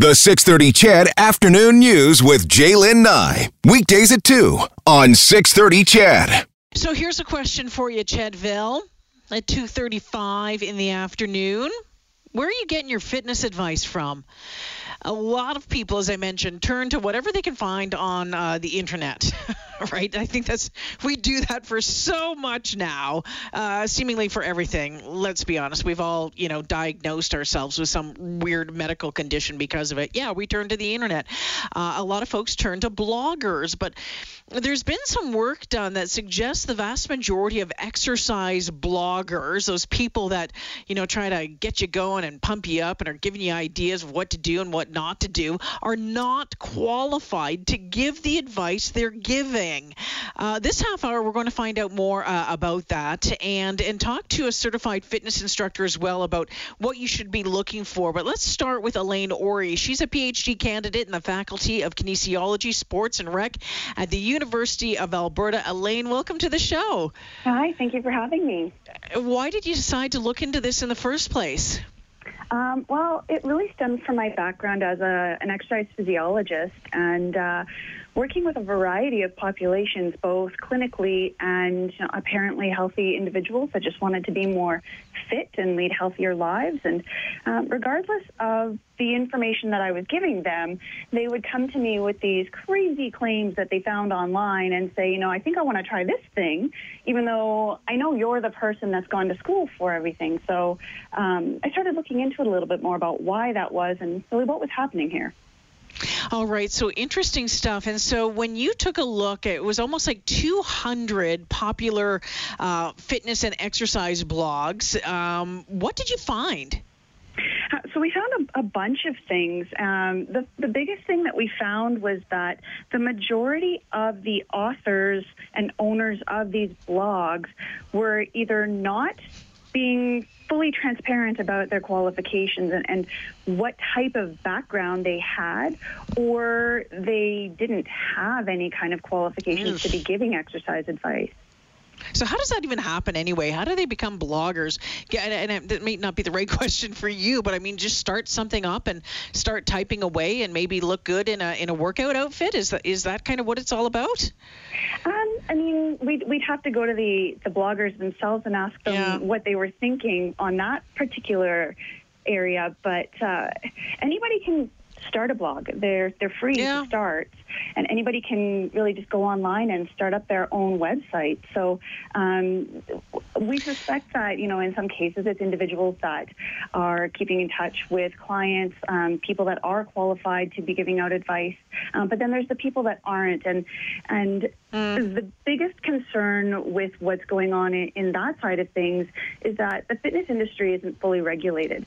The 630 CHED Afternoon News with Jaylen Nye. Weekdays at 2 on 630 CHED. So here's a question for you, Chedville. At 2:35 in the afternoon, where are you getting your fitness advice from? A lot of people, as I mentioned, turn to whatever they can find on uh, the internet. right? I think that's we do that for so much now, uh, seemingly for everything. Let's be honest, we've all you know diagnosed ourselves with some weird medical condition because of it. Yeah, we turn to the internet. Uh, a lot of folks turn to bloggers, but there's been some work done that suggests the vast majority of exercise bloggers, those people that you know try to get you going and pump you up and are giving you ideas of what to do and what not to do, are not qualified to give the advice they're giving. Uh, this half hour, we're going to find out more uh, about that and and talk to a certified fitness instructor as well about what you should be looking for. But let's start with Elaine Ori. She's a PhD candidate in the Faculty of Kinesiology, Sports and Rec at the University of Alberta. Elaine, welcome to the show. Hi, thank you for having me. Why did you decide to look into this in the first place? Um, well, it really stems from my background as a, an exercise physiologist. And uh, working with a variety of populations, both clinically and apparently healthy individuals that just wanted to be more fit and lead healthier lives. And um, regardless of the information that I was giving them, they would come to me with these crazy claims that they found online and say, you know, I think I want to try this thing, even though I know you're the person that's gone to school for everything. So um, I started looking into it a little bit more about why that was and really what was happening here. All right, so interesting stuff. And so when you took a look, it was almost like 200 popular uh, fitness and exercise blogs. Um, what did you find? Uh, so we found a, a bunch of things. Um, the, the biggest thing that we found was that the majority of the authors and owners of these blogs were either not being fully transparent about their qualifications and, and what type of background they had, or they didn't have any kind of qualifications to be giving exercise advice. So how does that even happen anyway? How do they become bloggers? And that may not be the right question for you, but I mean, just start something up and start typing away and maybe look good in a in a workout outfit. Is that is that kind of what it's all about? Um, I mean, we'd we'd have to go to the the bloggers themselves and ask them yeah. what they were thinking on that particular area. But uh, anybody can start a blog. They're they're free yeah. to start, and anybody can really just go online and start up their own website. So um, we suspect that you know in some cases it's individuals that are keeping in touch with clients, um, people that are qualified to be giving out advice, um, but then there's the people that aren't, and and mm. the biggest concern with what's going on in, in that side of things is that the fitness industry isn't fully regulated.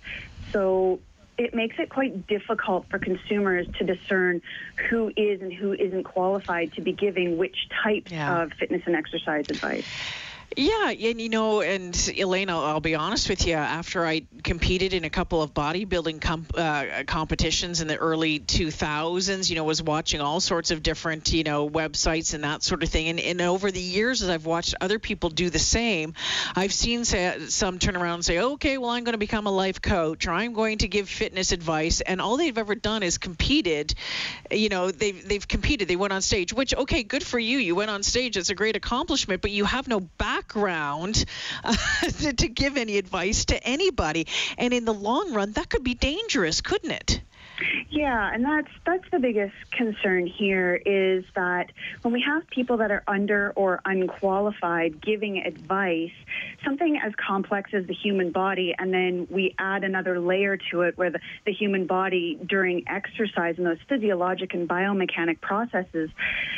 So it makes it quite difficult for consumers to discern who is and who isn't qualified to be giving which types yeah. of fitness and exercise advice. Yeah, and you know, and Elena, I'll, be honest with you. After I competed in a couple of bodybuilding com- uh, competitions in the early 2000s, you know, was watching all sorts of different, you know, websites and that sort of thing. And, and over the years, as I've watched other people do the same, I've seen say, some turn around and say, "Okay, well, I'm going to become a life coach, or I'm going to give fitness advice," and all they've ever done is competed. You know, they've they've competed. They went on stage, which okay, good for you. You went on stage. It's a great accomplishment, but you have no back background uh, to, to give any advice to anybody. And in the long run, that could be dangerous, couldn't it? Yeah, and that's that's the biggest concern here is that when we have people that are under or unqualified giving advice, something as complex as the human body, and then we add another layer to it where the, the human body during exercise and those physiologic and biomechanic processes,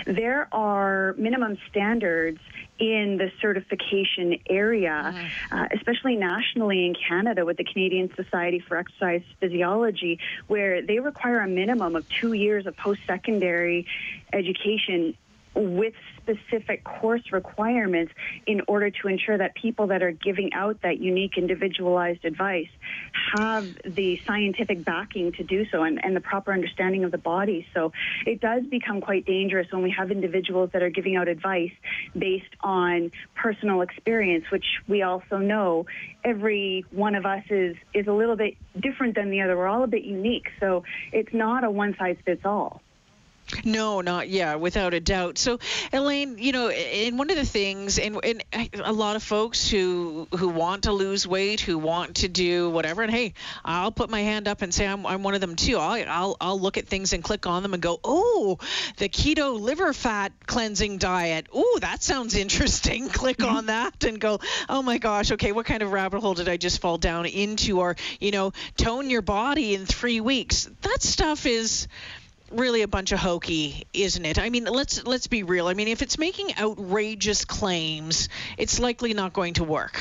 there are minimum standards in the certification area, mm-hmm. uh, especially nationally in Canada with the Canadian Society for Exercise Physiology, where they require a minimum of two years of post secondary education with specific course requirements in order to ensure that people that are giving out that unique individualized advice have the scientific backing to do so and, and the proper understanding of the body. So it does become quite dangerous when we have individuals that are giving out advice based on personal experience, which we also know every one of us is, is a little bit different than the other. We're all a bit unique. So it's not a one size fits all. No, not yeah, without a doubt. So, Elaine, you know, and one of the things, and, and a lot of folks who who want to lose weight, who want to do whatever, and hey, I'll put my hand up and say I'm, I'm one of them too. I'll, I'll I'll look at things and click on them and go, oh, the keto liver fat cleansing diet. Oh, that sounds interesting. click mm-hmm. on that and go, oh my gosh, okay, what kind of rabbit hole did I just fall down into? Or you know, tone your body in three weeks. That stuff is really a bunch of hokey, isn't it? I mean, let's let's be real. I mean, if it's making outrageous claims, it's likely not going to work.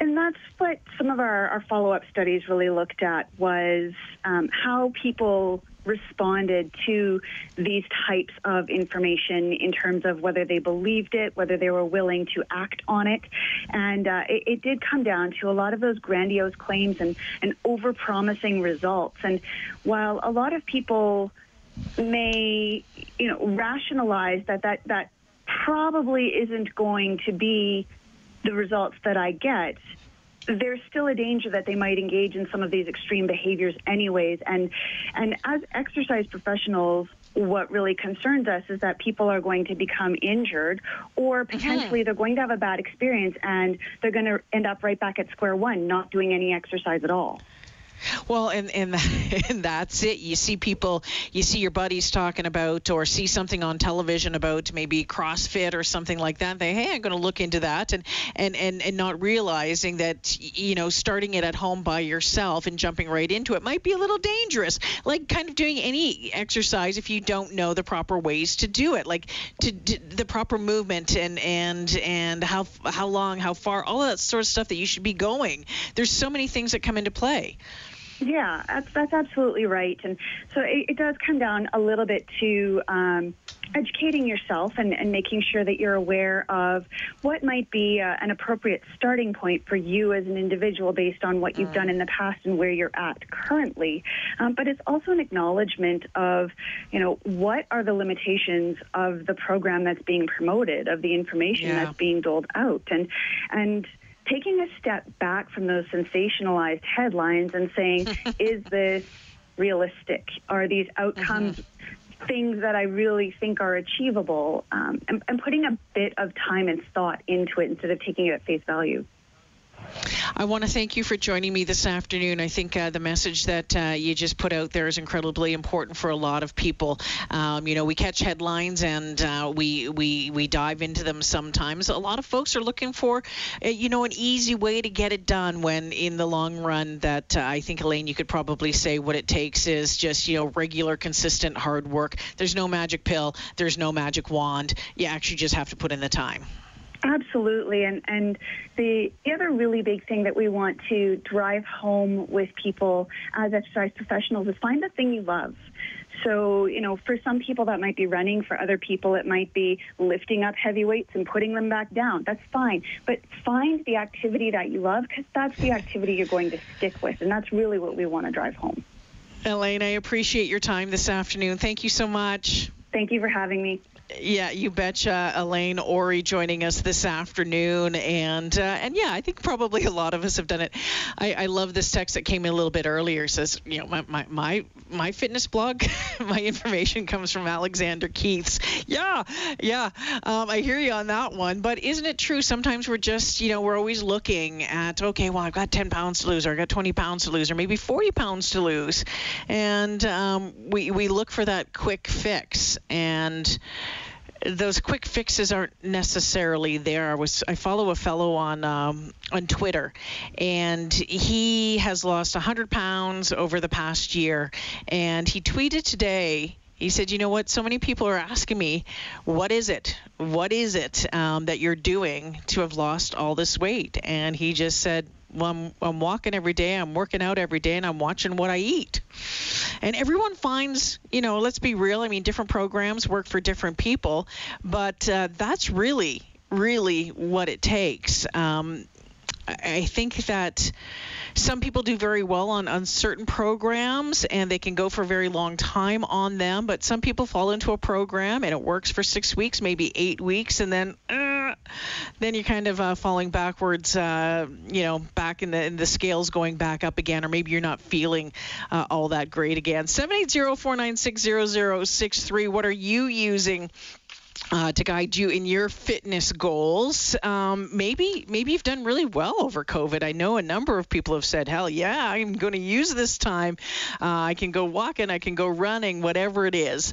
And that's what some of our, our follow-up studies really looked at was um, how people responded to these types of information in terms of whether they believed it, whether they were willing to act on it. And uh, it, it, did come down to a lot of those grandiose claims and, and over-promising results. And while a lot of people may, you know, rationalize that that, that probably isn't going to be the results that I get, there's still a danger that they might engage in some of these extreme behaviors anyways and and as exercise professionals what really concerns us is that people are going to become injured or mm-hmm. potentially mm-hmm. they're going to have a bad experience and they're going to end up right back at square one not doing any exercise at all well, and and and that's it. You see people, you see your buddies talking about, or see something on television about maybe CrossFit or something like that. They, hey, I'm going to look into that, and and and and not realizing that you know starting it at home by yourself and jumping right into it might be a little dangerous. Like kind of doing any exercise if you don't know the proper ways to do it, like to, to the proper movement and and and how how long, how far, all of that sort of stuff that you should be going. There's so many things that come into play. Yeah, that's, that's absolutely right. And so it, it does come down a little bit to um, educating yourself and, and, making sure that you're aware of what might be uh, an appropriate starting point for you as an individual based on what you've done in the past and where you're at currently. Um, but it's also an acknowledgement of, you know, what are the limitations of the program that's being promoted, of the information yeah. that's being doled out, and and taking a step back from those sensationalized headlines and saying, is this realistic? Are these outcomes mm-hmm. things that I really think are achievable? Um, and, and putting a bit of time and thought into it instead of taking it at face value. I want to thank you for joining me this afternoon. I think uh, the message that uh, you just put out there is incredibly important for a lot of people. Um, you know, we catch headlines and uh, we we we dive into them sometimes. A lot of folks are looking for, uh, you know, an easy way to get it done. When in the long run, that uh, I think Elaine, you could probably say what it takes is just you know regular, consistent hard work. There's no magic pill. There's no magic wand. You actually just have to put in the time. Absolutely. And, and the, the other really big thing that we want to drive home with people as exercise professionals is find the thing you love. So, you know, for some people that might be running, for other people it might be lifting up heavy weights and putting them back down. That's fine. But find the activity that you love because that's the activity you're going to stick with. And that's really what we want to drive home. Elaine, I appreciate your time this afternoon. Thank you so much. Thank you for having me. Yeah, you betcha. Elaine Ori joining us this afternoon, and uh, and yeah, I think probably a lot of us have done it. I, I love this text that came in a little bit earlier. It says, you know, my my my, my fitness blog, my information comes from Alexander Keith's. Yeah, yeah, um, I hear you on that one. But isn't it true? Sometimes we're just, you know, we're always looking at, okay, well, I've got 10 pounds to lose, or I got 20 pounds to lose, or maybe 40 pounds to lose, and um, we we look for that quick fix and those quick fixes aren't necessarily there. I was I follow a fellow on um, on Twitter, and he has lost 100 pounds over the past year, and he tweeted today. He said, "You know what? So many people are asking me, what is it? What is it um, that you're doing to have lost all this weight?" And he just said, I'm, I'm walking every day, I'm working out every day, and I'm watching what I eat. And everyone finds, you know, let's be real. I mean, different programs work for different people, but uh, that's really, really what it takes. Um, I think that some people do very well on, on certain programs and they can go for a very long time on them, but some people fall into a program and it works for six weeks, maybe eight weeks, and then uh, then you're kind of uh, falling backwards, uh, you know, back in the in the scales going back up again, or maybe you're not feeling uh, all that great again. 780 496 0063. What are you using uh, to guide you in your fitness goals. Um, maybe maybe you've done really well over COVID. I know a number of people have said, "Hell yeah, I'm going to use this time. Uh, I can go walking, I can go running, whatever it is."